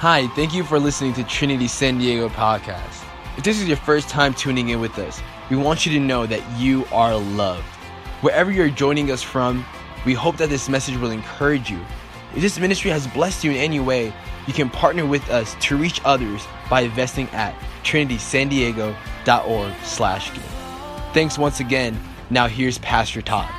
Hi, thank you for listening to Trinity San Diego podcast. If this is your first time tuning in with us, we want you to know that you are loved. Wherever you're joining us from, we hope that this message will encourage you. If this ministry has blessed you in any way, you can partner with us to reach others by investing at trinitysandiego.org slash give. Thanks once again. Now here's Pastor Todd.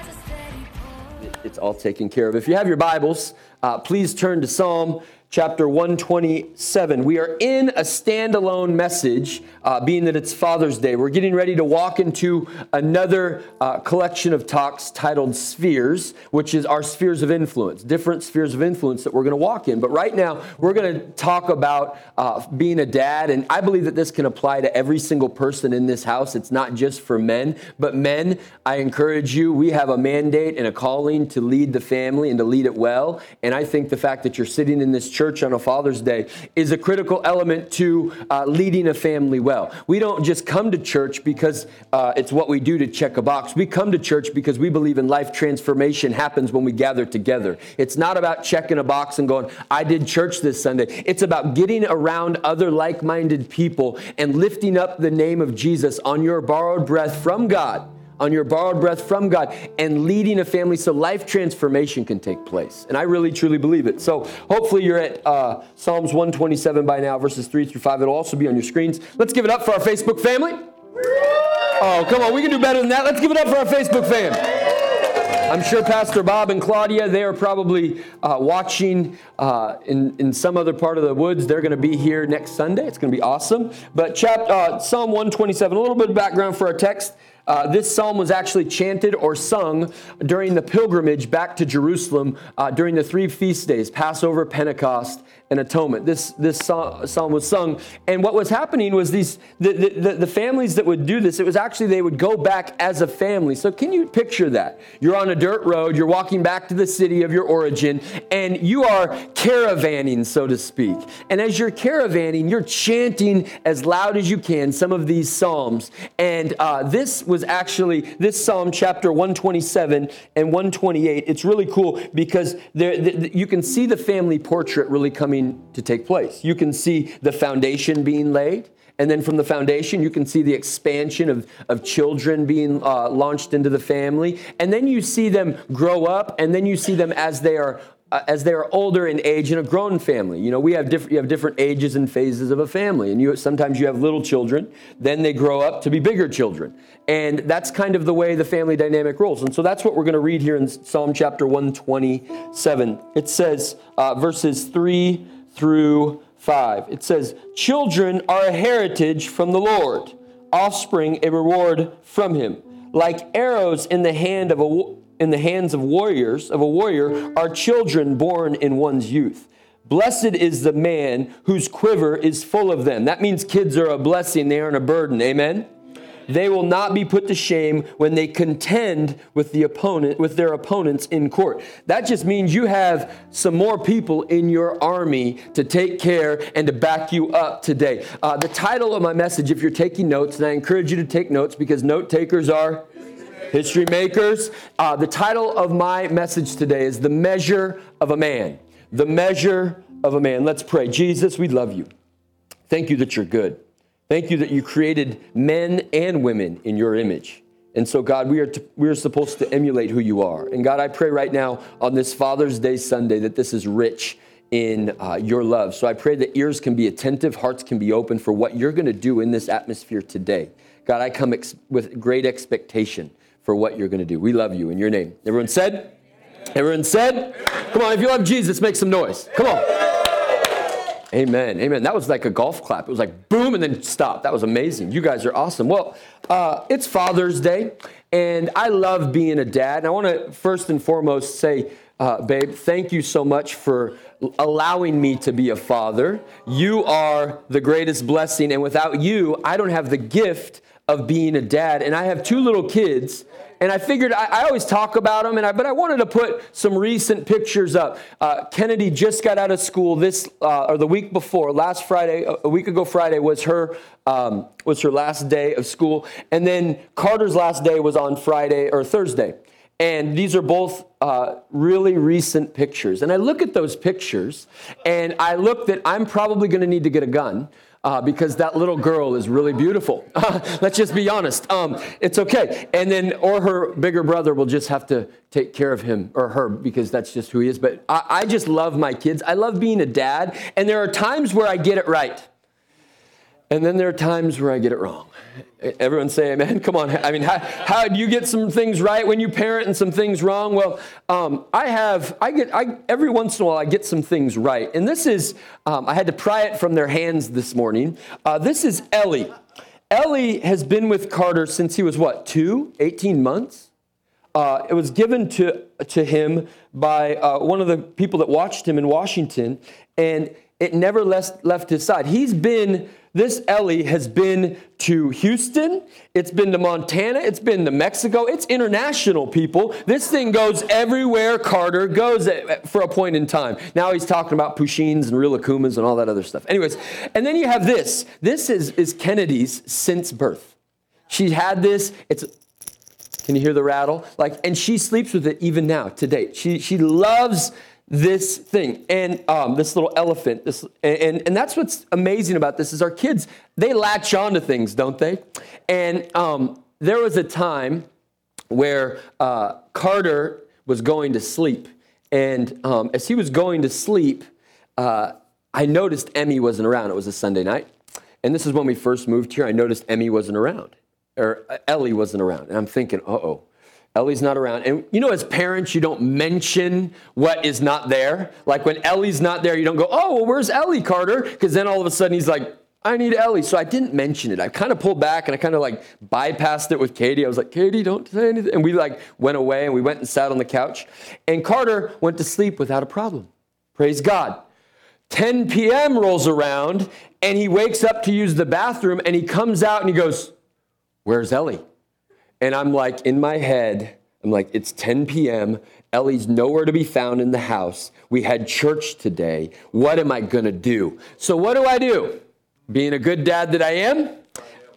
It's all taken care of. If you have your Bibles, uh, please turn to Psalm chapter 127. We are in a standalone message, uh, being that it's Father's Day. We're getting ready to walk into another uh, collection of talks titled Spheres, which is our spheres of influence, different spheres of influence that we're going to walk in. But right now, we're going to talk about uh, being a dad, and I believe that this can apply to every single person in this house. It's not just for men, but men, I encourage you, we have a mandate and a calling to lead the family and to lead it well. And I think the fact that you're sitting in this church church on a Father's Day is a critical element to uh, leading a family well. We don't just come to church because uh, it's what we do to check a box. We come to church because we believe in life transformation happens when we gather together. It's not about checking a box and going, I did church this Sunday. It's about getting around other like minded people and lifting up the name of Jesus on your borrowed breath from God on your borrowed breath from God and leading a family so life transformation can take place. And I really truly believe it. So hopefully you're at uh, Psalms 127 by now, verses 3 through 5. It'll also be on your screens. Let's give it up for our Facebook family. Oh, come on, we can do better than that. Let's give it up for our Facebook fam. I'm sure Pastor Bob and Claudia, they are probably uh, watching uh, in, in some other part of the woods. They're going to be here next Sunday. It's going to be awesome. But chapter, uh, Psalm 127, a little bit of background for our text. Uh, this psalm was actually chanted or sung during the pilgrimage back to Jerusalem uh, during the three feast days Passover, Pentecost, and atonement. This, this psalm was sung. And what was happening was these the, the, the, families that would do this, it was actually they would go back as a family. So can you picture that? You're on a dirt road, you're walking back to the city of your origin, and you are caravanning, so to speak. And as you're caravanning, you're chanting as loud as you can some of these psalms. And uh, this was actually, this psalm, chapter 127 and 128, it's really cool because there, the, you can see the family portrait really coming to take place. You can see the foundation being laid. And then from the foundation, you can see the expansion of, of children being uh, launched into the family. And then you see them grow up, and then you see them as they are as they are older in age in a grown family. You know, we have different you have different ages and phases of a family, and you sometimes you have little children, then they grow up to be bigger children, and that's kind of the way the family dynamic rolls. And so that's what we're going to read here in Psalm chapter 127. It says uh, verses three through five. It says, "Children are a heritage from the Lord, offspring a reward from Him." Like arrows in the hand of a in the hands of warriors, of a warrior, are children born in one's youth. Blessed is the man whose quiver is full of them. That means kids are a blessing, they aren't a burden. Amen? They will not be put to shame when they contend with the opponent, with their opponents in court. That just means you have some more people in your army to take care and to back you up today. Uh, the title of my message, if you're taking notes, and I encourage you to take notes because note takers are history makers. Uh, the title of my message today is The Measure of a Man. The Measure of a Man. Let's pray. Jesus, we love you. Thank you that you're good. Thank you that you created men and women in your image. And so, God, we are, to, we are supposed to emulate who you are. And God, I pray right now on this Father's Day Sunday that this is rich in uh, your love. So I pray that ears can be attentive, hearts can be open for what you're going to do in this atmosphere today. God, I come ex- with great expectation for what you're going to do. We love you in your name. Everyone said? Everyone said? Come on, if you love Jesus, make some noise. Come on. Amen. Amen. That was like a golf clap. It was like boom and then stop. That was amazing. You guys are awesome. Well, uh, it's Father's Day, and I love being a dad. And I want to first and foremost say, uh, babe, thank you so much for allowing me to be a father. You are the greatest blessing, and without you, I don't have the gift of being a dad. And I have two little kids and I figured I, I, always talk about them, and I, but I wanted to put some recent pictures up. Uh, Kennedy just got out of school this uh, or the week before, last Friday, a week ago Friday was her um, was her last day of school, and then Carter's last day was on Friday or Thursday. And these are both uh, really recent pictures. And I look at those pictures and I look that I'm probably going to need to get a gun. Uh, because that little girl is really beautiful. let's just be honest. Um, it's okay. And then, or her bigger brother will just have to take care of him or her because that's just who he is. But I, I just love my kids. I love being a dad. And there are times where I get it right. And then there are times where I get it wrong. Everyone say amen. Come on. I mean, how, how do you get some things right when you parent and some things wrong? Well, um, I have, I get, I, every once in a while, I get some things right. And this is, um, I had to pry it from their hands this morning. Uh, this is Ellie. Ellie has been with Carter since he was what, two, 18 months? Uh, it was given to, to him by uh, one of the people that watched him in Washington, and it never left, left his side. He's been this Ellie has been to Houston, it's been to Montana, it's been to Mexico, it's international, people. This thing goes everywhere Carter goes at, for a point in time. Now he's talking about Pusheens and Rilakkumas and all that other stuff. Anyways, and then you have this. This is, is Kennedy's since birth. She had this, it's can you hear the rattle? Like, and she sleeps with it even now to date. She she loves this thing. And um, this little elephant this and, and that's what's amazing about this is our kids they latch on to things don't they? And um, there was a time where uh, carter was going to sleep. And um, as he was going to sleep uh, i noticed emmy wasn't around. It was a sunday night. And this is when we first moved here. I noticed emmy wasn't around or uh, ellie wasn't around. And i'm thinking uh-oh Ellie's not around. And you know, as parents, you don't mention what is not there. Like when Ellie's not there, you don't go, oh, well, where's Ellie, Carter? Because then all of a sudden he's like, I need Ellie. So I didn't mention it. I kind of pulled back and I kind of like bypassed it with Katie. I was like, Katie, don't say anything. And we like went away and we went and sat on the couch. And Carter went to sleep without a problem. Praise God. 10 p.m. rolls around and he wakes up to use the bathroom and he comes out and he goes, Where's Ellie? And I'm like, in my head, I'm like, it's 10 p.m. Ellie's nowhere to be found in the house. We had church today. What am I going to do? So, what do I do? Being a good dad that I am,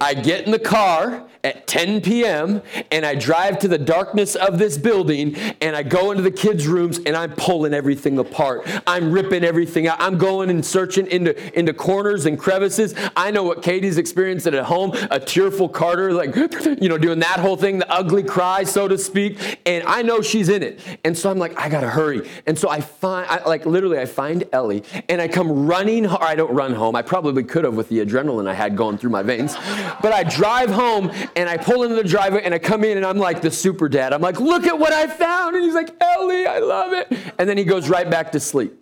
I get in the car at 10 p.m. and I drive to the darkness of this building and I go into the kids' rooms and I'm pulling everything apart. I'm ripping everything out. I'm going and searching into, into corners and crevices. I know what Katie's experienced at home, a tearful Carter, like, you know, doing that whole thing, the ugly cry, so to speak. And I know she's in it. And so I'm like, I gotta hurry. And so I find, I, like, literally, I find Ellie and I come running, or I don't run home. I probably could have with the adrenaline I had going through my veins. But I drive home and I pull into the driveway and I come in and I'm like the super dad. I'm like, look at what I found. And he's like, Ellie, I love it. And then he goes right back to sleep.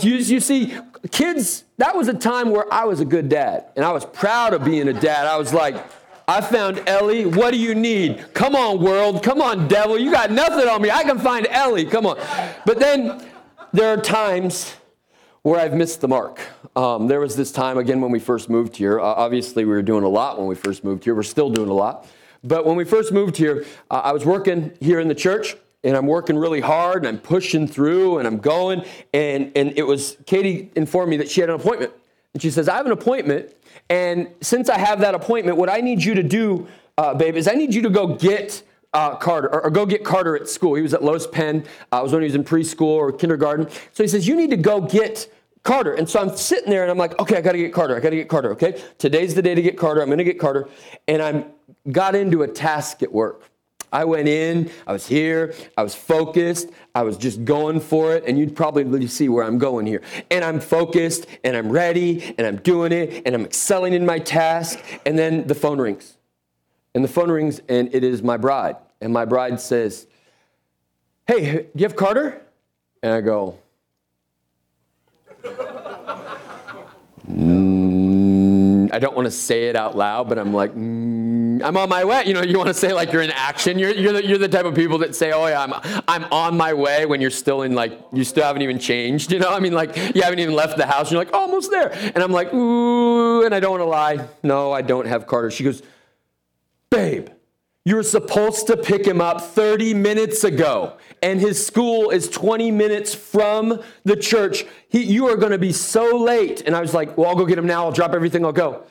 You, you see, kids, that was a time where I was a good dad and I was proud of being a dad. I was like, I found Ellie. What do you need? Come on, world. Come on, devil. You got nothing on me. I can find Ellie. Come on. But then there are times where I've missed the mark. Um, there was this time, again, when we first moved here. Uh, obviously, we were doing a lot when we first moved here. We're still doing a lot. But when we first moved here, uh, I was working here in the church, and I'm working really hard, and I'm pushing through, and I'm going. And, and it was, Katie informed me that she had an appointment. And she says, I have an appointment, and since I have that appointment, what I need you to do, uh, babe, is I need you to go get uh, Carter, or, or, go get Carter at school. He was at Los Penn. Uh, it was when he was in preschool or kindergarten. So he says, You need to go get Carter. And so I'm sitting there and I'm like, Okay, I got to get Carter. I got to get Carter. Okay. Today's the day to get Carter. I'm going to get Carter. And I got into a task at work. I went in, I was here, I was focused, I was just going for it, and you'd probably see where I'm going here. And I'm focused, and I'm ready, and I'm doing it, and I'm excelling in my task, and then the phone rings. And the phone rings, and it is my bride. And my bride says, Hey, do you have Carter? And I go, mm, I don't want to say it out loud, but I'm like, mm, I'm on my way. You know, you want to say like you're in action. You're, you're, the, you're the type of people that say, oh yeah, I'm, I'm on my way when you're still in like, you still haven't even changed. You know, I mean, like you haven't even left the house. You're like, almost there. And I'm like, ooh, and I don't want to lie. No, I don't have Carter. She goes, babe, you were supposed to pick him up 30 minutes ago, and his school is 20 minutes from the church. He, you are going to be so late. And I was like, Well, I'll go get him now. I'll drop everything. I'll go.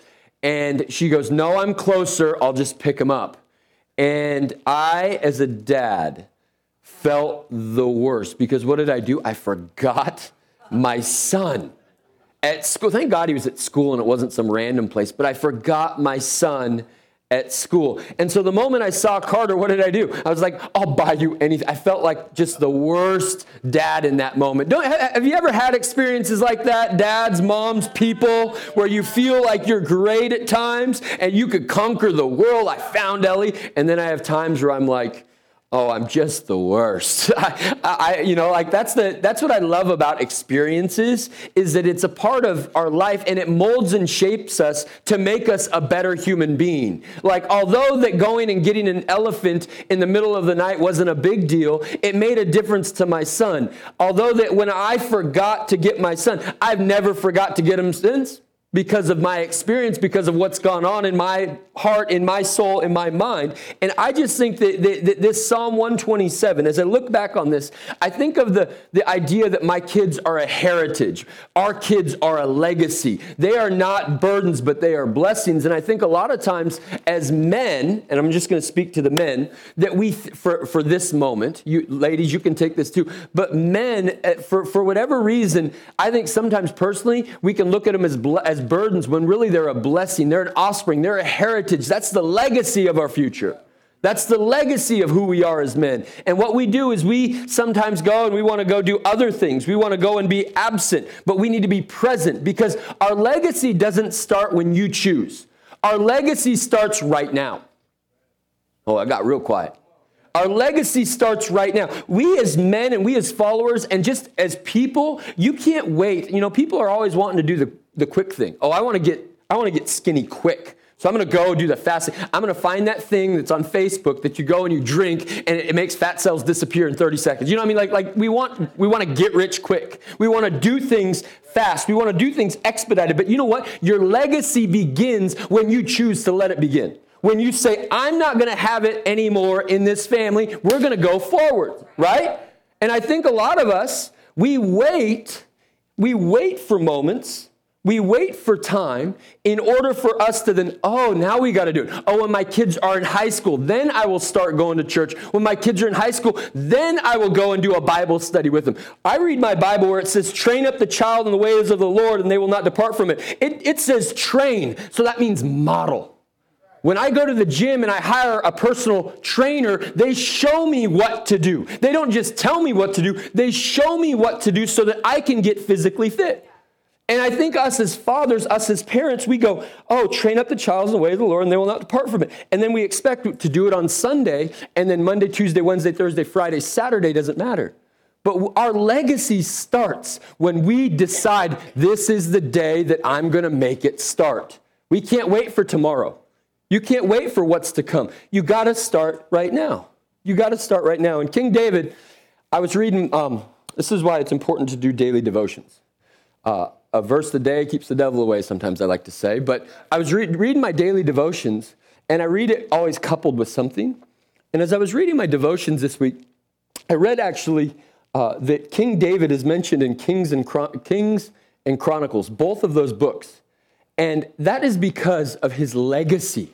And she goes, No, I'm closer. I'll just pick him up. And I, as a dad, felt the worst because what did I do? I forgot my son at school. Thank God he was at school and it wasn't some random place, but I forgot my son at school. And so the moment I saw Carter, what did I do? I was like, I'll buy you anything. I felt like just the worst dad in that moment. Don't, have you ever had experiences like that? Dads, moms, people, where you feel like you're great at times and you could conquer the world. I found Ellie. And then I have times where I'm like, oh i'm just the worst. I, I, you know like that's the that's what i love about experiences is that it's a part of our life and it molds and shapes us to make us a better human being. Like although that going and getting an elephant in the middle of the night wasn't a big deal it made a difference to my son. Although that when i forgot to get my son i've never forgot to get him since because of my experience, because of what's gone on in my heart, in my soul, in my mind. And I just think that, that, that, this Psalm 127, as I look back on this, I think of the, the idea that my kids are a heritage. Our kids are a legacy. They are not burdens, but they are blessings. And I think a lot of times as men, and I'm just going to speak to the men, that we, for, for this moment, you ladies, you can take this too, but men, eh, for, for whatever reason, I think sometimes personally, we can look at them as, as burdens when really they're a blessing. They're an offspring. They're a heritage. That's the legacy of our future. That's the legacy of who we are as men. And what we do is we sometimes go and we want to go do other things. We want to go and be absent, but we need to be present because our legacy doesn't start when you choose. Our legacy starts right now. Oh, I got real quiet. Our legacy starts right now. We as men and we as followers and just as people, you can't wait. You know, people are always wanting to do the the quick thing. Oh, I want to get I want to get skinny quick. So I'm going to go do the fasting. I'm going to find that thing that's on Facebook that you go and you drink and it, makes fat cells disappear in 30 seconds. You know what I mean? Like, like we want we want to get rich quick. We want to do things fast. We want to do things expedited. But you know what? Your legacy begins when you choose to let it begin. When you say, I'm not going to have it anymore in this family, we're going to go forward, right? And I think a lot of us, we wait, we wait for moments we wait for time in order for us to then, oh, now we got to do it. Oh, when my kids are in high school, then I will start going to church. When my kids are in high school, then I will go and do a Bible study with them. I read my Bible where it says, train up the child in the ways of the Lord and they will not depart from it. It, it says train, so that means model. When I go to the gym and I hire a personal trainer, they show me what to do. They don't just tell me what to do, they show me what to do so that I can get physically fit. And I think us as fathers, us as parents, we go, oh, train up the child in the way of the Lord and they will not depart from it. And then we expect to do it on Sunday, and then Monday, Tuesday, Wednesday, Thursday, Friday, Saturday doesn't matter. But our legacy starts when we decide this is the day that I'm going to make it start. We can't wait for tomorrow. You can't wait for what's to come. You got to start right now. You got to start right now. And King David, I was reading, um, this is why it's important to do daily devotions. Uh, a verse a day keeps the devil away, sometimes I like to say. But I was re- reading my daily devotions, and I read it always coupled with something. And as I was reading my devotions this week, I read actually uh, that King David is mentioned in Kings and, Chron- Kings and Chronicles, both of those books. And that is because of his legacy.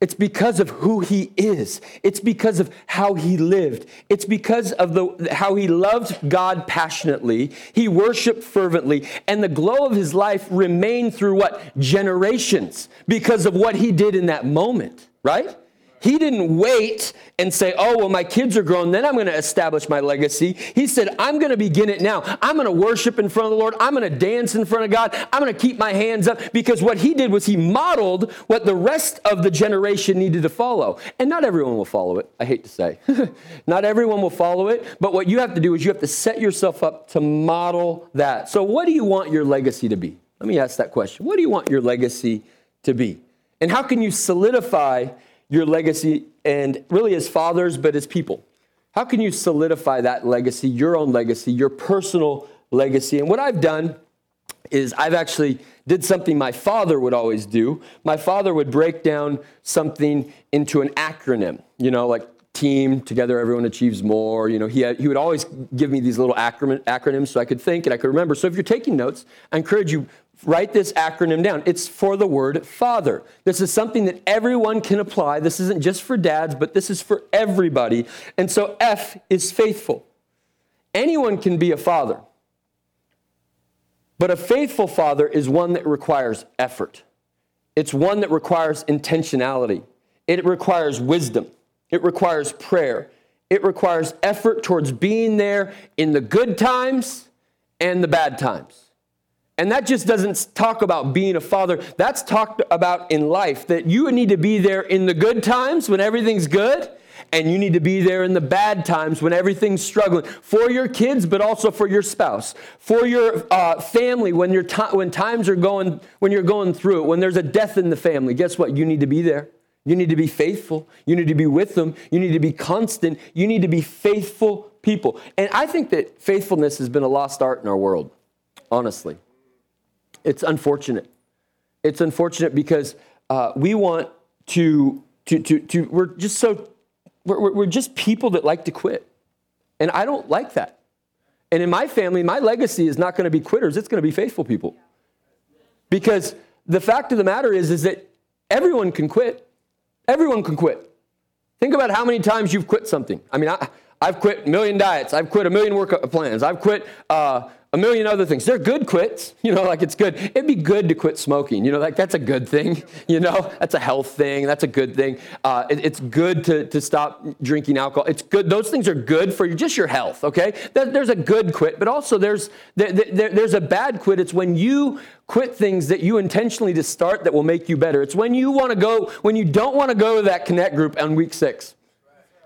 It's because of who he is. It's because of how he lived. It's because of the, how he loved God passionately. He worshiped fervently. And the glow of his life remained through what? Generations because of what he did in that moment, right? He didn't wait and say, oh, well, my kids are grown, then I'm going to establish my legacy. He said, I'm going to begin it now. I'm going to worship in front of the Lord. I'm going to dance in front of God. I'm going to keep my hands up because what he did was he modeled what the rest of the generation needed to follow. And not everyone will follow it, I hate to say. not everyone will follow it, but what you have to do is you have to set yourself up to model that. So, what do you want your legacy to be? Let me ask that question. What do you want your legacy to be? And how can you solidify your legacy and really as fathers, but as people? How can you solidify that legacy, your own legacy, your personal legacy? And what I've done is I've actually did something my father would always do. My father would break down something into an acronym, you know, like team, together everyone achieves more. You know, he, had, he would always give me these little acronyms so I could think and I could remember. So if you're taking notes, I encourage you, write this acronym down. It's for the word father. This is something that everyone can apply. This isn't just for dads, but this is for everybody. And so F is faithful. Anyone can be a father. But a faithful father is one that requires effort. It's one that requires intentionality. It requires wisdom. It requires prayer. It requires effort towards being there in the good times and the bad times. And that just doesn't talk about being a father. That's talked about in life that you need to be there in the good times when everything's good, and you need to be there in the bad times when everything's struggling for your kids, but also for your spouse, for your uh, family when, your when times are going, when you're going through it, when there's a death in the family. Guess what? You need to be there. You need to be faithful. You need to be with them. You need to be constant. You need to be faithful people. And I think that faithfulness has been a lost art in our world, honestly. It's unfortunate. It's unfortunate because uh, we want to, to, to, to, we're just so, we're, we're just people that like to quit. And I don't like that. And in my family, my legacy is not going to be quitters, it's going to be faithful people. Because the fact of the matter is, is that everyone can quit. Everyone can quit. Think about how many times you've quit something. I mean, I, have quit a million diets. I've quit a million workout plans. I've quit uh, a million other things. They're good quits, you know, like it's good. It'd be good to quit smoking, you know, like that's a good thing, you know, that's a health thing, that's a good thing. Uh, it, it's good to, to stop drinking alcohol. It's good. Those things are good for just your health, okay? there's a good quit, but also there's, there, there, there's a bad quit. It's when you quit things that you intentionally to start that will make you better. It's when you want to go, when you don't want to go to that connect group on week six.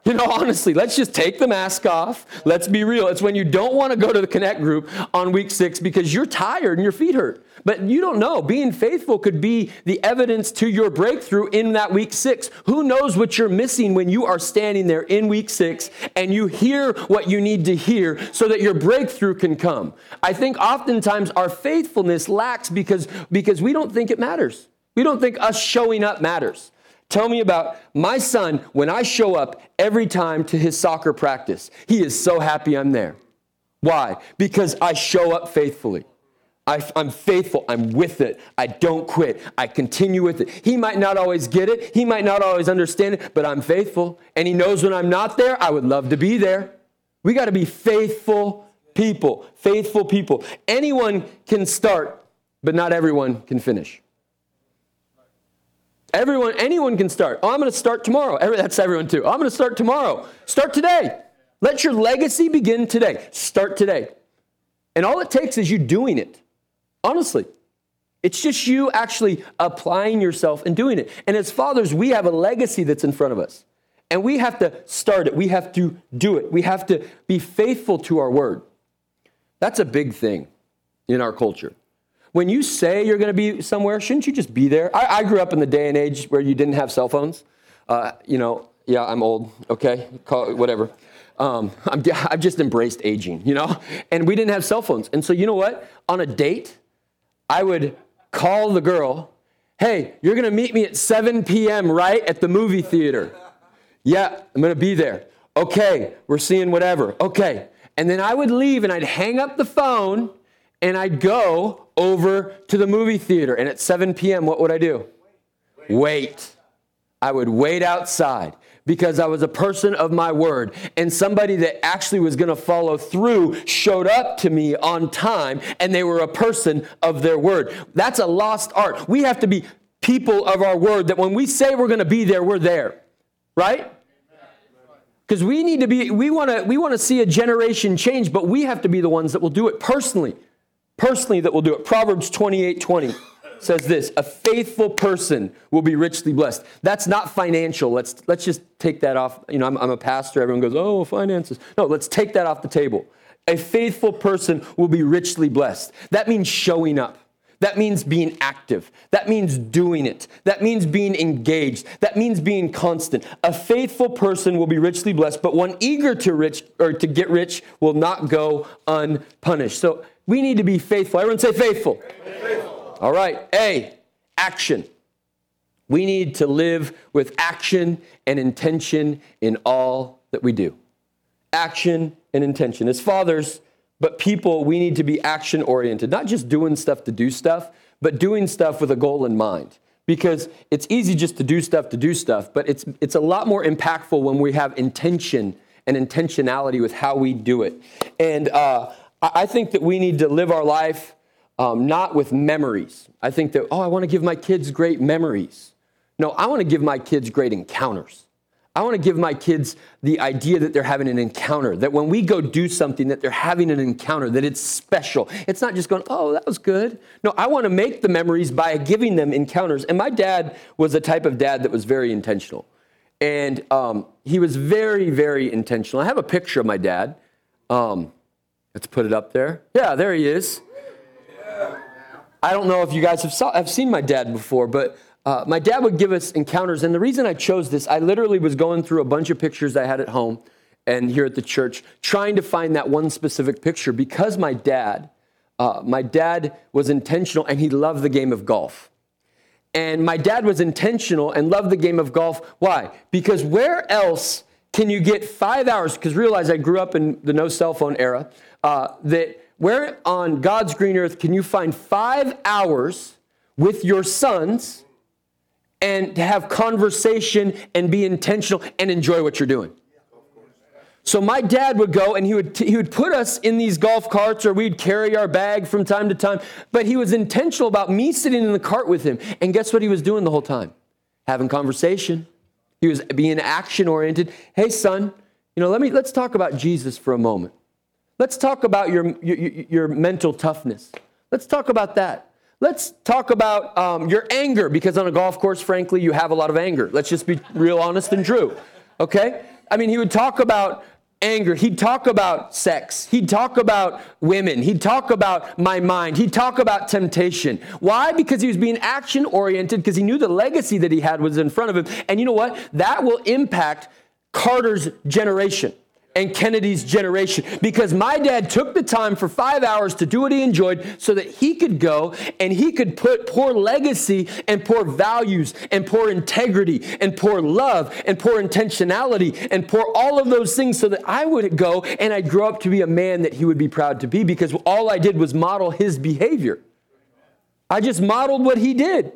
You know, honestly, let's just take the mask off. Let's be real. It's when you don't want to go to the Connect group on week six because you're tired and your feet hurt. But you don't know. Being faithful could be the evidence to your breakthrough in that week six. Who knows what you're missing when you are standing there in week six and you hear what you need to hear so that your breakthrough can come? I think oftentimes our faithfulness lacks because, because we don't think it matters. We don't think us showing up matters. Tell me about my son when I show up every time to his soccer practice. He is so happy I'm there. Why? Because I show up faithfully. I, am faithful. I'm with it. I don't quit. I continue with it. He might not always get it. He might not always understand it, but I'm faithful. And he knows when I'm not there, I would love to be there. We got to be faithful people. Faithful people. Anyone can start, but not everyone can finish. Everyone, anyone can start. Oh, I'm going to start tomorrow. Every, that's everyone too. I'm going to start tomorrow. Start today. Let your legacy begin today. Start today. And all it takes is you doing it. Honestly. It's just you actually applying yourself and doing it. And as fathers, we have a legacy that's in front of us. And we have to start it. We have to do it. We have to be faithful to our word. That's a big thing in our culture. When you say you're going to be somewhere, shouldn't you just be there? I, I, grew up in the day and age where you didn't have cell phones. Uh, you know, yeah, I'm old, okay? Call whatever. Um, I'm, I've just embraced aging, you know? And we didn't have cell phones. And so, you know what? On a date, I would call the girl, hey, you're going to meet me at 7 p.m., right? At the movie theater. Yeah, I'm going to be there. Okay, we're seeing whatever. Okay. And then I would leave and I'd hang up the phone and I'd go over to the movie theater. And at 7 p.m., what would I do? Wait. I would wait outside because I was a person of my word. And somebody that actually was going to follow through showed up to me on time, and they were a person of their word. That's a lost art. We have to be people of our word that when we say we're going to be there, we're there. Right? Because we need to be, we want to we want to see a generation change, but we have to be the ones that will do it personally personally that will do it. Proverbs 28 20 says this a faithful person will be richly blessed. That's not financial. Let's, let's just take that off. You know, I'm, I'm a pastor. Everyone goes, oh, finances. No, let's take that off the table. A faithful person will be richly blessed. That means showing up. That means being active. That means doing it. That means being engaged. That means being constant. A faithful person will be richly blessed, but one eager to rich or to get rich will not go unpunished. So we need to be faithful. Everyone say faithful. faithful. All right. A, action. We need to live with action and intention in all that we do. Action and intention. As fathers, but people, we need to be action oriented, not just doing stuff to do stuff, but doing stuff with a goal in mind. Because it's easy just to do stuff to do stuff, but it's, it's a lot more impactful when we have intention and intentionality with how we do it. And uh, I think that we need to live our life um, not with memories. I think that, oh, I want to give my kids great memories. No, I want to give my kids great encounters. I want to give my kids the idea that they're having an encounter, that when we go do something, that they're having an encounter, that it's special. It's not just going, oh, that was good. No, I want to make the memories by giving them encounters. And my dad was a type of dad that was very intentional. And um, he was very, very intentional. I have a picture of my dad. Um, let's put it up there. Yeah, there he is. I don't know if you guys have, saw, have seen my dad before, but uh, my dad would give us encounters, and the reason I chose this, I literally was going through a bunch of pictures I had at home and here at the church, trying to find that one specific picture because my dad, uh, my dad was intentional and he loved the game of golf. And my dad was intentional and loved the game of golf. Why? Because where else can you get five hours? Because realize I grew up in the no cell phone era. Uh, that where on God's green earth can you find five hours with your sons? and to have conversation and be intentional and enjoy what you're doing. So my dad would go and he would, he would put us in these golf carts or we'd carry our bag from time to time. But he was intentional about me sitting in the cart with him. And guess what he was doing the whole time? Having conversation. He was being action oriented. Hey, son, you know, let me, let's talk about Jesus for a moment. Let's talk about your, your, your mental toughness. Let's talk about that. Let's talk about um, your anger, because on a golf course, frankly, you have a lot of anger. Let's just be real honest and true. Okay? I mean, he would talk about anger. He'd talk about sex. He'd talk about women. He'd talk about my mind. He'd talk about temptation. Why? Because he was being action oriented, because he knew the legacy that he had was in front of him. And you know what? That will impact Carter's generation and Kennedy's generation because my dad took the time for five hours to do what he enjoyed so that he could go and he could put pour legacy and pour values and pour integrity and pour love and pour intentionality and pour all of those things so that I would go and I'd grow up to be a man that he would be proud to be because all I did was model his behavior. I just modeled what he did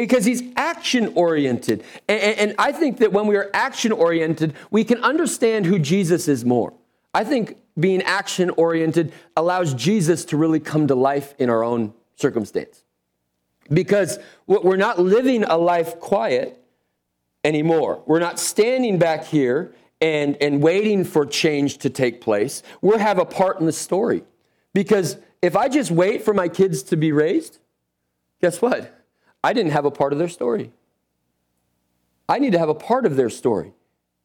because he's action oriented. And, and, I think that when we are action oriented, we can understand who Jesus is more. I think being action oriented allows Jesus to really come to life in our own circumstance. Because we're not living a life quiet anymore. We're not standing back here and, and waiting for change to take place. We have a part in the story. Because if I just wait for my kids to be raised, guess what? I didn't have a part of their story. I need to have a part of their story.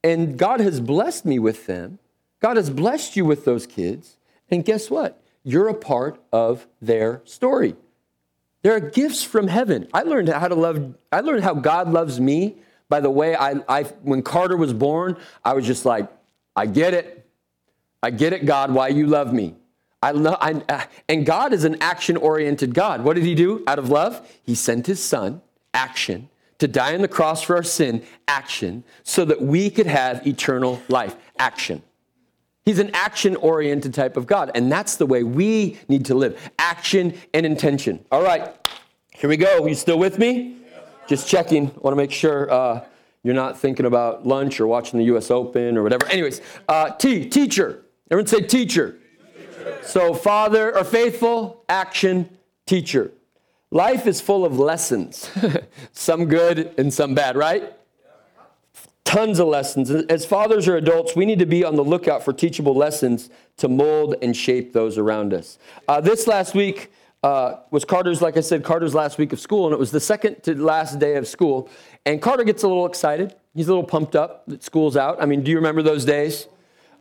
And God has blessed me with them. God has blessed you with those kids. And guess what? You're a part of their story. There are gifts from heaven. I learned how to love, I learned how God loves me by the way I, I when Carter was born, I was just like, I get it. I get it, God, why you love me. I love, I, uh, and God is an action oriented God. What did He do out of love? He sent His Son, action, to die on the cross for our sin, action, so that we could have eternal life, action. He's an action oriented type of God, and that's the way we need to live action and intention. All right, here we go. You still with me? Just checking. I Want to make sure uh, you're not thinking about lunch or watching the U.S. Open or whatever. Anyways, uh, T, teacher. Everyone say teacher. So, father or faithful, action, teacher. Life is full of lessons, some good and some bad, right? Tons of lessons. As fathers or adults, we need to be on the lookout for teachable lessons to mold and shape those around us. Uh, this last week uh, was Carter's, like I said, Carter's last week of school, and it was the second to last day of school. And Carter gets a little excited. He's a little pumped up that school's out. I mean, do you remember those days?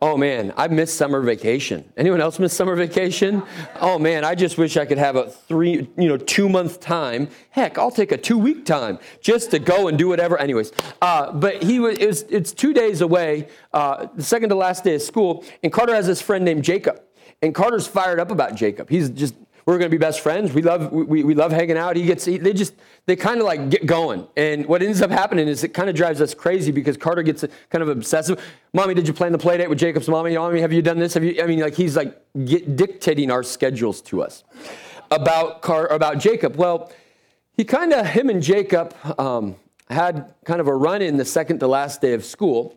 Oh man, I missed summer vacation. Anyone else miss summer vacation? Oh man, I just wish I could have a three, you know, two month time. Heck, I'll take a two week time just to go and do whatever. Anyways, uh, but he was, it was, it's two days away, uh, the second to last day of school, and Carter has this friend named Jacob. And Carter's fired up about Jacob. He's just, we're going to be best friends. We love, we, we love hanging out. He gets, he, they just, they kind of like get going. And what ends up happening is it kind of drives us crazy because Carter gets kind of obsessive. Mommy, did you plan the play date with Jacob's mommy? Mommy, have you done this? Have you, I mean, like he's like get, dictating our schedules to us about Car, about Jacob. Well, he kind of, him and Jacob um, had kind of a run in the second to last day of school.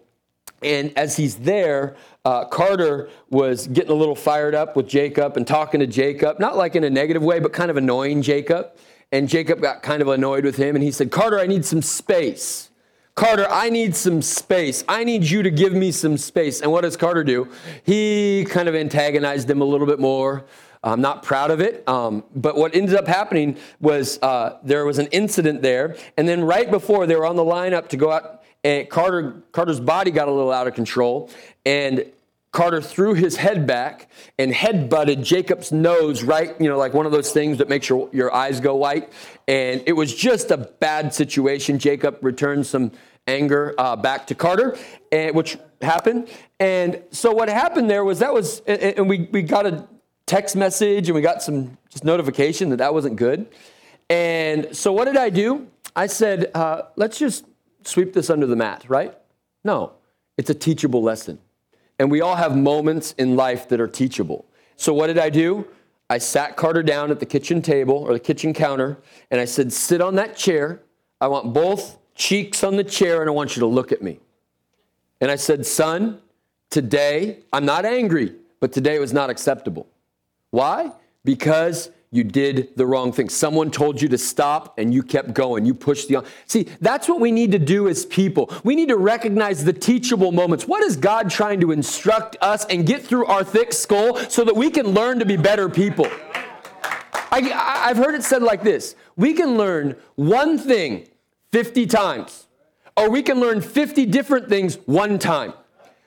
And as he's there, uh, Carter was getting a little fired up with Jacob and talking to Jacob, not like in a negative way, but kind of annoying Jacob. And Jacob got kind of annoyed with him and he said, Carter, I need some space. Carter, I need some space. I need you to give me some space. And what does Carter do? He kind of antagonized him a little bit more. I'm not proud of it. Um, but what ended up happening was uh, there was an incident there. And then right before they were on the lineup to go out, and Carter, Carter's body got a little out of control. And Carter threw his head back and head butted Jacob's nose right, you know, like one of those things that makes your, your eyes go white. And it was just a bad situation. Jacob returned some anger uh, back to Carter, and, which happened. And so what happened there was that was, and we, we got a text message and we got some just notification that that wasn't good. And so what did I do? I said, uh, let's just sweep this under the mat, right? No, it's a teachable lesson. And we all have moments in life that are teachable. So what did I do? I sat Carter down at the kitchen table or the kitchen counter and I said, sit on that chair. I want both cheeks on the chair and I want you to look at me. And I said, son, today, I'm not angry, but today was not acceptable. Why? Because you did the wrong thing. Someone told you to stop and you kept going. You pushed the. On. See, that's what we need to do as people. We need to recognize the teachable moments. What is God trying to instruct us and get through our thick skull so that we can learn to be better people? I, have heard it said like this we can learn one thing 50 times, or we can learn 50 different things one time.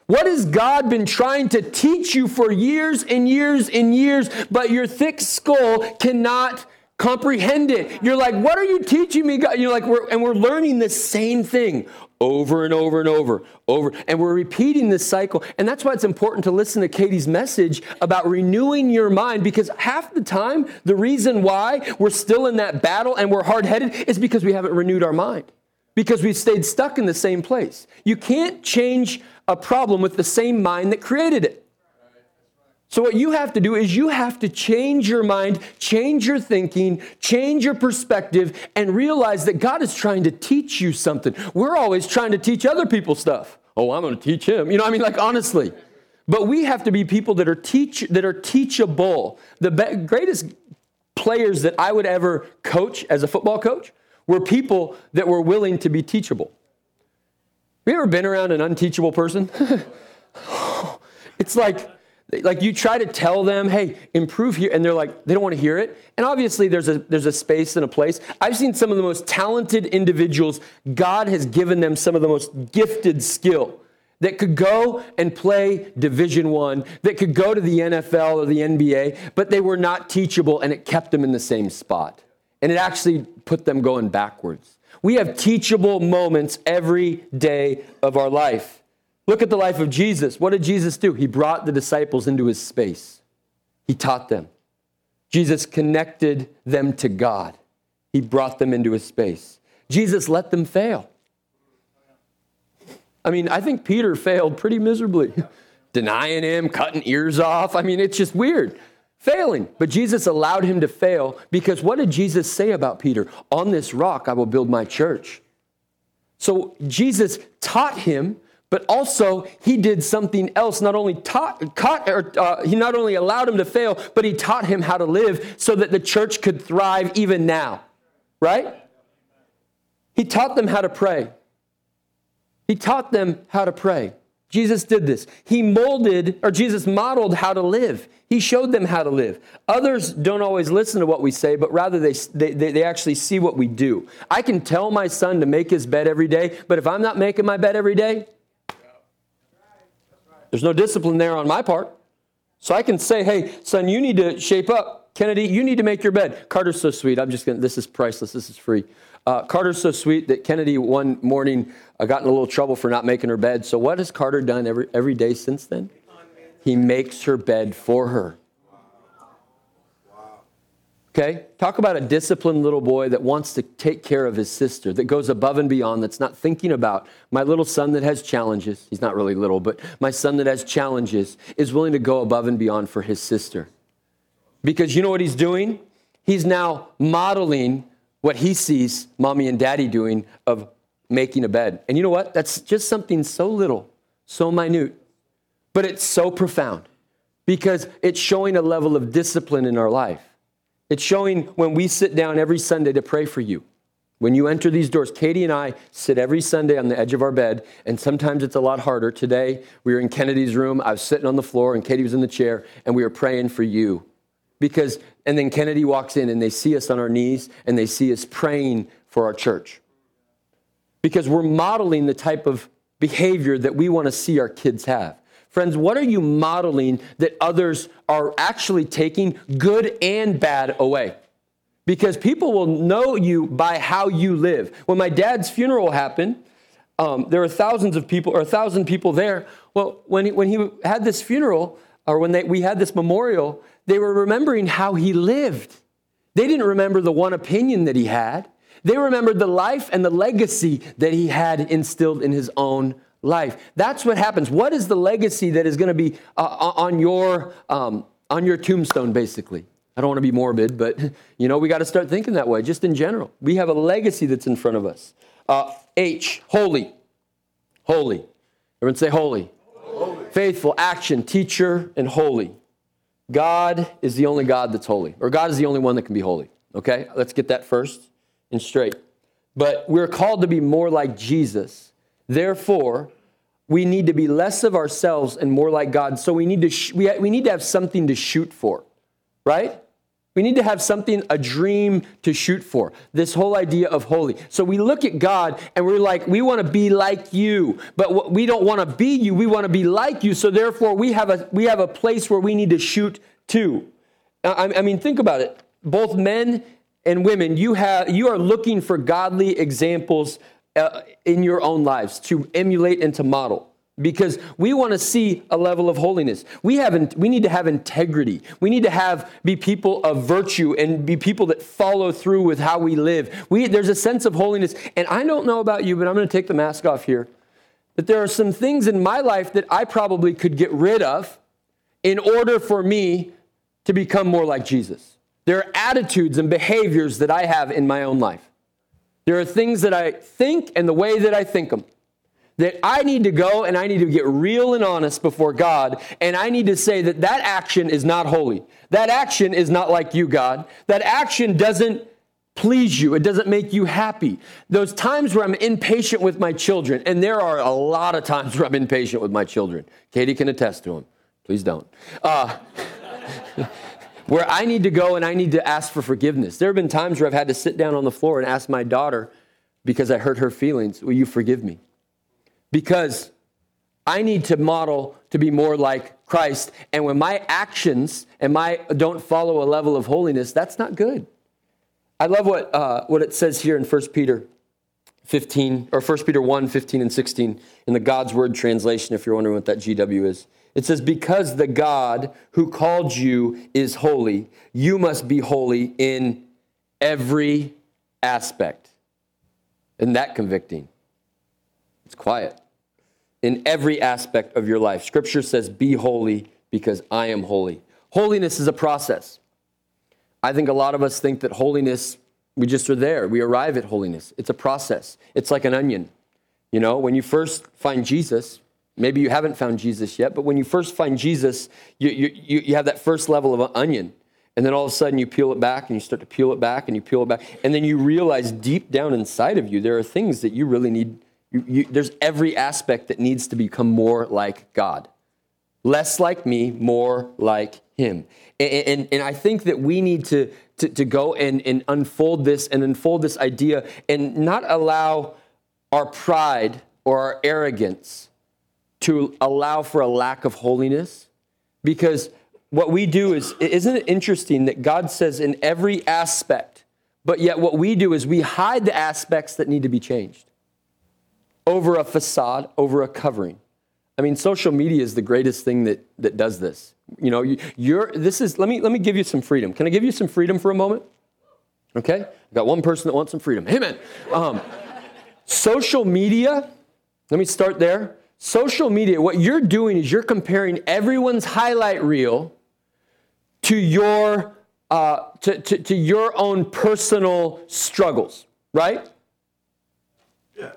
What has God been trying to teach you for years and years and years, but your thick skull cannot comprehend it? You're like, what are you teaching me, God? You're like, we're, and we're learning the same thing over and over and over, over, and we're repeating this cycle. And that's why it's important to listen to Katie's message about renewing your mind, because half the time, the reason why we're still in that battle and we're hard headed is because we haven't renewed our mind, because we've stayed stuck in the same place. You can't change a problem with the same mind that created it. So, what you have to do is you have to change your mind, change your thinking, change your perspective, and realize that God is trying to teach you something. We're always trying to teach other people stuff. Oh, I'm going to teach him. You know, I mean, like, honestly. But we have to be people that are, teach, that are teachable. The be- greatest players that I would ever coach as a football coach were people that were willing to be teachable. Have you ever been around an unteachable person? it's like, like you try to tell them, hey, improve here, and they're like, they don't want to hear it. And obviously, there's a, there's a space and a place. I've seen some of the most talented individuals, God has given them some of the most gifted skill that could go and play division one that could go to the nfl or the nba but they were not teachable and it kept them in the same spot and it actually put them going backwards we have teachable moments every day of our life. Look at the life of Jesus. What did Jesus do? He brought the disciples into his space, he taught them. Jesus connected them to God, he brought them into his space. Jesus let them fail. I mean, I think Peter failed pretty miserably, denying him, cutting ears off. I mean, it's just weird failing. But Jesus allowed him to fail because what did Jesus say about Peter? On this rock I will build my church. So Jesus taught him, but also he did something else. Not only taught, caught, or, uh, he not only allowed him to fail, but he taught him how to live so that the church could thrive even now. Right? He taught them how to pray. He taught them how to pray. Jesus did this. He molded, or Jesus modeled how to live. He showed them how to live. Others don't always listen to what we say, but rather they, they, they actually see what we do. I can tell my son to make his bed every day, but if I'm not making my bed every day, there's no discipline there on my part. So I can say, hey, son, you need to shape up. Kennedy, you need to make your bed. Carter's so sweet. I'm just going to, this is priceless. This is free. Uh, Carter's so sweet that Kennedy one morning uh, got in a little trouble for not making her bed. So what has Carter done every, every day since then? He makes her bed for her. Okay? Talk about a disciplined little boy that wants to take care of his sister, that goes above and beyond, that's not thinking about my little son that has challenges. He's not really little, but my son that has challenges is willing to go above and beyond for his sister. Because you know what he's doing? He's now modeling what he sees mommy and daddy doing of making a bed. And you know what? That's just something so little, so minute, but it's so profound because it's showing a level of discipline in our life. It's showing when we sit down every Sunday to pray for you. When you enter these doors, Katie and I sit every Sunday on the edge of our bed, and sometimes it's a lot harder. Today, we were in Kennedy's room. I was sitting on the floor, and Katie was in the chair, and we were praying for you. Because, and then Kennedy walks in, and they see us on our knees, and they see us praying for our church. Because we're modeling the type of behavior that we want to see our kids have. Friends, what are you modeling that others are actually taking good and bad away? Because people will know you by how you live. When my dad's funeral happened, um, there were thousands of people, or a thousand people there. Well, when he, when he had this funeral, or when they, we had this memorial, they were remembering how he lived. They didn't remember the one opinion that he had. They remembered the life and the legacy that he had instilled in his own life. That's what happens. What is the legacy that is going to be uh, on your um, on your tombstone, basically? I don't want to be morbid, but you know we got to start thinking that way. Just in general, we have a legacy that's in front of us. Uh, H, holy, holy. Everyone say holy. holy. Faithful, action, teacher, and holy. God is the only God that's holy, or God is the only one that can be holy. Okay, let's get that first and straight. But we're called to be more like Jesus Therefore, we need to be less of ourselves and more like God. So we need to sh- we, ha- we need to have something to shoot for, right? We need to have something, a dream to shoot for. This whole idea of holy. So we look at God and we're like, we want to be like you, but we don't want to be you. We want to be like you. So therefore, we have a we have a place where we need to shoot to. I, I mean, think about it. Both men and women, you have you are looking for godly examples uh, in your own lives to emulate and to model. Because we want to see a level of holiness. We haven't we need to have integrity. We need to have be people of virtue and be people that follow through with how we live. We there's a sense of holiness. And i don't know about you but i'm going to take the mask off here. That there are some things in my life that i probably could get rid of in order for me to become more like jesus there are attitudes and behaviors that i have in my own life there are things that I think and the way that I think them. That I need to go and I need to get real and honest before God, and I need to say that that action is not holy. That action is not like you, God. That action doesn't please you. It doesn't make you happy. Those times where I'm impatient with my children, and there are a lot of times where I'm impatient with my children. Katie can attest to them. Please don't. Uh, where I need to go and I need to ask for forgiveness. There have been times where I've had to sit down on the floor and ask my daughter, because I hurt her feelings, will you forgive me? Because I need to model to be more like Christ. And when my actions and my don't follow a level of holiness, that's not good. I love what, uh, what it says here in 1 Peter 15, or 1 Peter 1, 15 and 16 in the God's Word translation, if you're wondering what that GW is. It says, Because the God who called you is holy, you must be holy in every aspect. Isn't that convicting? It's quiet. In every aspect of your life. Scripture says, Be holy because I am holy. Holiness is a process. I think a lot of us think that holiness, we just are there. We arrive at holiness. It's a process, it's like an onion. You know, when you first find Jesus, Maybe you haven't found Jesus yet, but when you first find Jesus, you, you, you have that first level of an onion. And then all of a sudden you peel it back and you start to peel it back and you peel it back. And then you realize deep down inside of you, there are things that you really need. You, you, there's every aspect that needs to become more like God. Less like me, more like Him. And, and, and I think that we need to, to, to go and, and unfold this and unfold this idea and not allow our pride or our arrogance to allow for a lack of holiness? Because what we do is, isn't it interesting that God says in every aspect, but yet what we do is we hide the aspects that need to be changed over a facade, over a covering. I mean, social media is the greatest thing that, that does this. You know, you, are this is, let me, let me give you some freedom. Can I give you some freedom for a moment? Okay? I've got one person that wants some freedom. Amen. Um, social media, let me start there. Social media, what you're doing is you're comparing everyone's highlight reel to your, uh, to, to, to your own personal struggles, right? Yeah.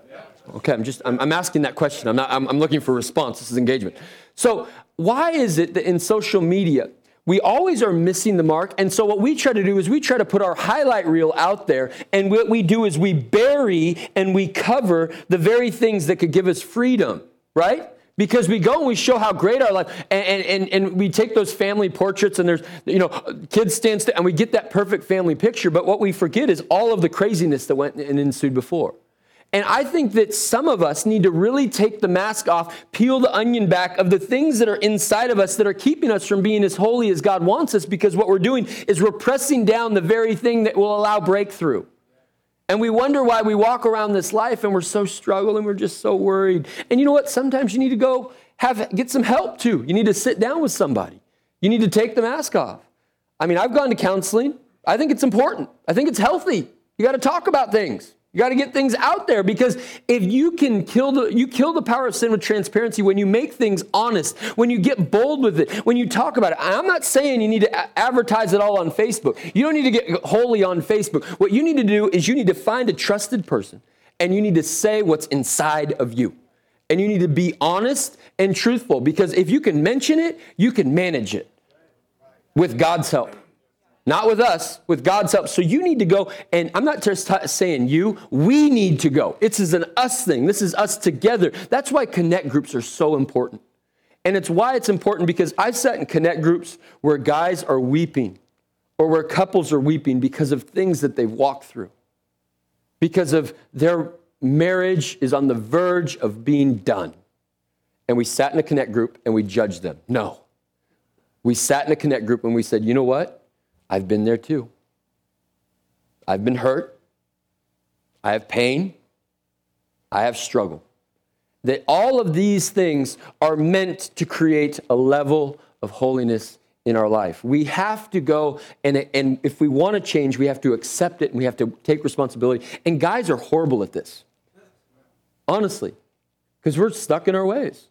Okay, I'm just I'm, I'm, asking that question. I'm not I'm, I'm looking for response. This is engagement. So why is it that in social media we always are missing the mark? And so what we try to do is we try to put our highlight reel out there, and what we do is we bury and we cover the very things that could give us freedom, right? because we go and we show how great our life and, and, and we take those family portraits and there's you know kids stand st- and we get that perfect family picture but what we forget is all of the craziness that went and ensued before and I think that some of us need to really take the mask off, peel the onion back of the things that are inside of us that are keeping us from being as holy as God wants us, because what we're doing is we're pressing down the very thing that will allow breakthrough. And we wonder why we walk around this life and we're so struggling, we're just so worried. And you know what? Sometimes you need to go have get some help too. You need to sit down with somebody. You need to take the mask off. I mean, I've gone to counseling. I think it's important. I think it's healthy. You got to talk about things. You got to get things out there because if you can kill the you kill the power of sin with transparency when you make things honest, when you get bold with it, when you talk about it. I'm not saying you need to advertise it all on Facebook. You don't need to get holy on Facebook. What you need to do is you need to find a trusted person and you need to say what's inside of you. And you need to be honest and truthful because if you can mention it, you can manage it with God's help. Not with us, with God's help. So you need to go, and I'm not just t- saying you, we need to go. It's is an us thing. This is us together. That's why connect groups are so important. And it's why it's important because I've sat in connect groups where guys are weeping or where couples are weeping because of things that they've walked through, because of their marriage is on the verge of being done. And we sat in a connect group and we judged them. No. We sat in a connect group and we said, you know what? I've been there too. I've been hurt. I have pain. I have struggle. That all of these things are meant to create a level of holiness in our life. We have to go, and, and if we want to change, we have to accept it and we have to take responsibility. And guys are horrible at this, honestly, because we're stuck in our ways,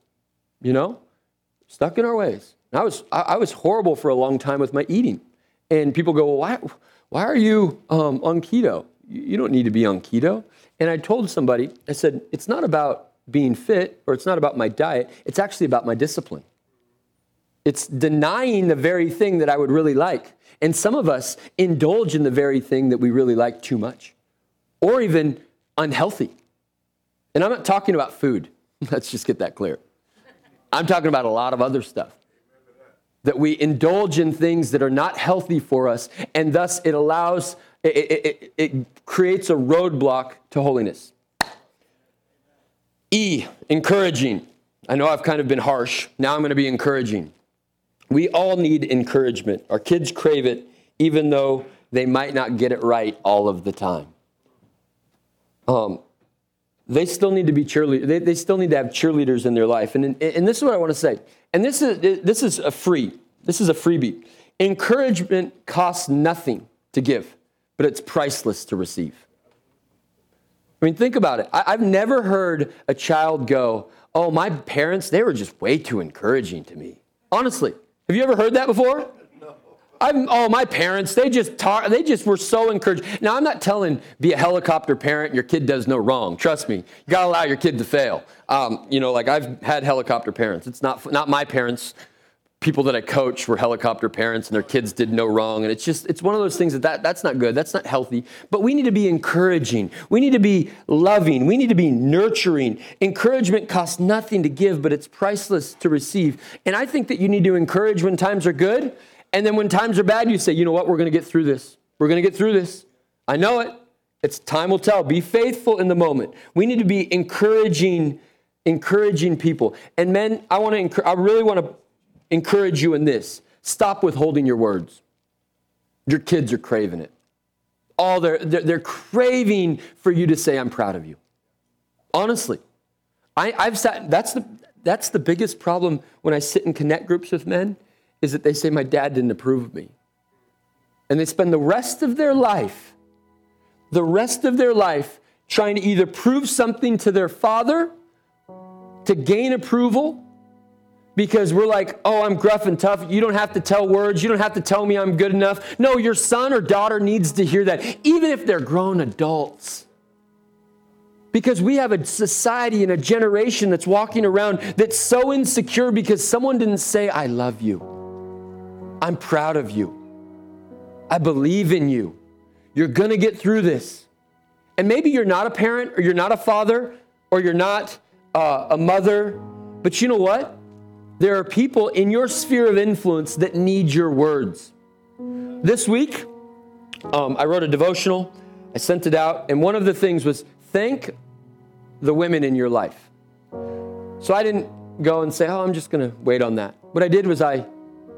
you know? Stuck in our ways. I was, I was horrible for a long time with my eating. And people go, well, why, why are you um, on keto? You don't need to be on keto. And I told somebody, I said, it's not about being fit or it's not about my diet, it's actually about my discipline. It's denying the very thing that I would really like. And some of us indulge in the very thing that we really like too much or even unhealthy. And I'm not talking about food. Let's just get that clear. I'm talking about a lot of other stuff that we indulge in things that are not healthy for us, and thus it allows, it, it, it, creates a roadblock to holiness. E, encouraging. I know I've kind of been harsh. Now I'm going to be encouraging. We all need encouragement. Our kids crave it, even though they might not get it right all of the time. Um, they still need to be cheerleaders. They, they still need to have cheerleaders in their life. And, and this is what I want to say. And this is, this is a free. This is a freebie. Encouragement costs nothing to give, but it's priceless to receive. I mean, think about it. I, I've never heard a child go, Oh, my parents, they were just way too encouraging to me. Honestly, have you ever heard that before? I'm, oh, my parents, they just tar- they just were so encouraged. Now, I'm not telling be a helicopter parent, your kid does no wrong. Trust me, you gotta allow your kid to fail. Um, you know, like I've had helicopter parents. It's not not my parents. People that I coach were helicopter parents, and their kids did no wrong. And it's just it's one of those things that, that that's not good. That's not healthy. But we need to be encouraging. We need to be loving. We need to be nurturing. Encouragement costs nothing to give, but it's priceless to receive. And I think that you need to encourage when times are good and then when times are bad, you say, you know what, we're going to get through this. We're going to get through this. I know it. It's time will tell. Be faithful in the moment. We need to be encouraging, encouraging people. And men, I want to, I really want to encourage you in this. Stop withholding your words. Your kids are craving it. All they're, they're, they're craving for you to say, I'm proud of you. Honestly, I, I've sat, that's the, that's the biggest problem when I sit in connect groups with men is that they say my dad didn't approve of me. And they spend the rest of their life, the rest of their life trying to either prove something to their father to gain approval because we're like, oh, I'm gruff and tough. You don't have to tell words. You don't have to tell me I'm good enough. No, your son or daughter needs to hear that, even if they're grown adults. Because we have a society and a generation that's walking around that's so insecure because someone didn't say, I love you. I'm proud of you. I believe in you. You're going to get through this. And maybe you're not a parent or you're not a father or you're not uh, a mother, but you know what? There are people in your sphere of influence that need your words. This week, um, I wrote a devotional, I sent it out, and one of the things was thank the women in your life. So I didn't go and say, oh, I'm just going to wait on that. What I did was I,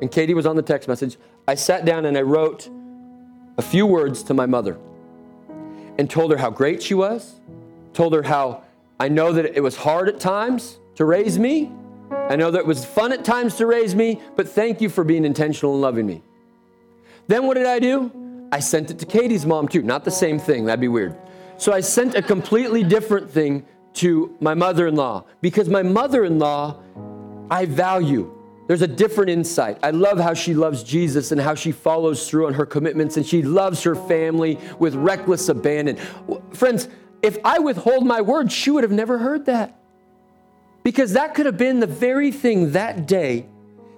and Katie was on the text message, I sat down and I wrote a few words to my mother and told her how great she was, told her how I know that it was hard at times to raise me, I know that it was fun at times to raise me, but thank you for being intentional and loving me. Then what did I do? I sent it to Katie's mom too. Not the same thing, that'd be weird. So I sent a completely different thing to my mother in law because my mother in law, I value. There's a different insight. I love how she loves Jesus and how she follows through on her commitments and she loves her family with reckless abandon. Friends, if I withhold my word, she would have never heard that. Because that could have been the very thing that day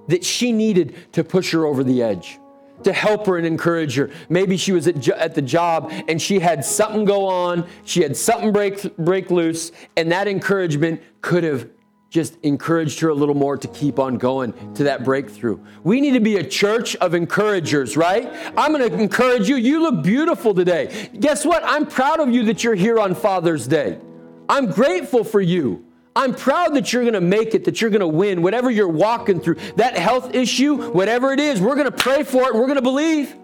that she needed to push her over the edge, to help her and encourage her. Maybe she was at, jo- at the job and she had something go on, she had something break, break loose, and that encouragement could have just encouraged her a little more to keep on going to that breakthrough. We need to be a church of encouragers, right? I'm going to encourage you. You look beautiful today. Guess what? I'm proud of you that you're here on Father's Day. I'm grateful for you. I'm proud that you're going to make it, that you're going to win, whatever you're walking through. That health issue, whatever it is, we're going to pray for it we're going to believe.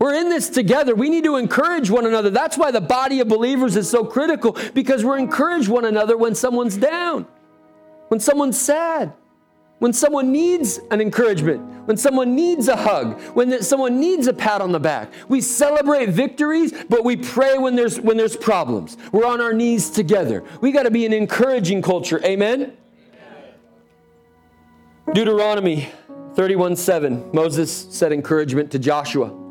We're in this together. We need to encourage one another. That's why the body of believers is so critical because we're encourage one another when someone's down, when someone's sad, when someone needs an encouragement, when someone needs a hug, when someone needs a pat on the back. We celebrate victories, but we pray when there's when there's problems. We're on our knees together. We got to be an encouraging culture. Amen. Deuteronomy 31:7. Moses said encouragement to Joshua.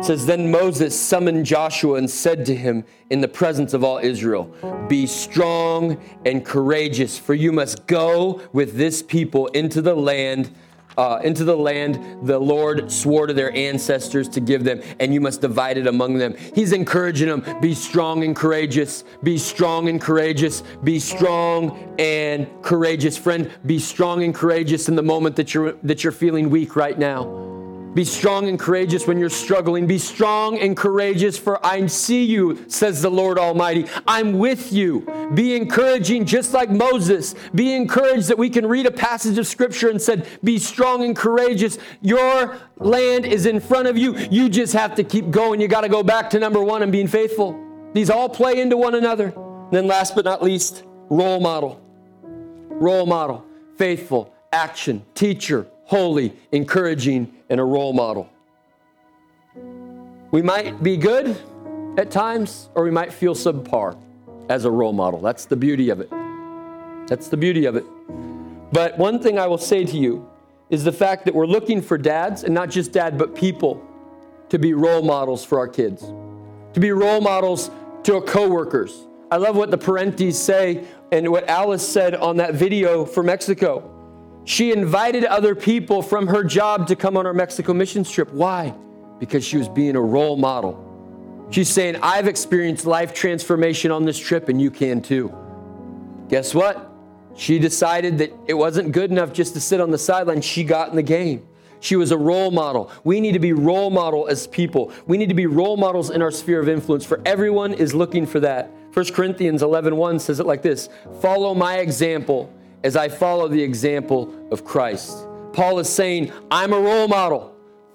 It says then Moses summoned Joshua and said to him in the presence of all Israel, "Be strong and courageous, for you must go with this people into the land uh, into the land the Lord swore to their ancestors to give them, and you must divide it among them. He's encouraging them be strong and courageous, be strong and courageous, be strong and courageous. Friend, be strong and courageous in the moment that you're, that you're feeling weak right now. Be strong and courageous when you're struggling. Be strong and courageous, for I see you, says the Lord Almighty. I'm with you. Be encouraging, just like Moses. Be encouraged that we can read a passage of Scripture and said, Be strong and courageous. Your land is in front of you. You just have to keep going. You got to go back to number one and being faithful. These all play into one another. And then, last but not least, role model. Role model, faithful, action, teacher, holy, encouraging, and a role model. We might be good at times, or we might feel subpar as a role model. That's the beauty of it. That's the beauty of it. But one thing I will say to you is the fact that we're looking for dads, and not just dad, but people, to be role models for our kids, to be role models to our coworkers. I love what the Parentes say and what Alice said on that video for Mexico. She invited other people from her job to come on our Mexico mission trip. Why? Because she was being a role model. She's saying, I've experienced life transformation on this trip, and you can too. Guess what? She decided that it wasn't good enough just to sit on the sideline. She got in the game. She was a role model. We need to be role model as people. We need to be role models in our sphere of influence, for everyone is looking for that. 1 Corinthians 11 1 says it like this Follow my example as I follow the example of Christ. Paul is saying, I'm a role model.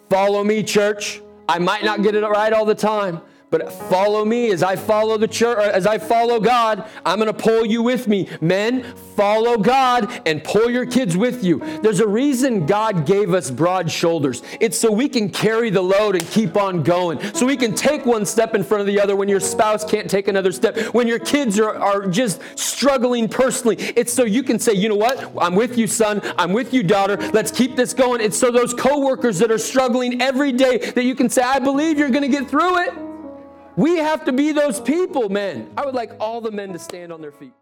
Follow me, church. I might not get it right all the time, but follow me as I follow the church, as I follow God. I'm going to pull you with me. Men, follow God and pull your kids with you. There's a reason God gave us broad shoulders. It's so we can carry the load and keep on going. So we can take one step in front of the other when your spouse can't take another step, when your kids are, are just struggling personally. It's so you can say, you know what? I'm with you, son. I'm with you, daughter. Let's keep this going. It's so those coworkers that are struggling every day that you can say, I believe you're going to get through it. We have to be those people, men. I would like all the men to stand on their feet.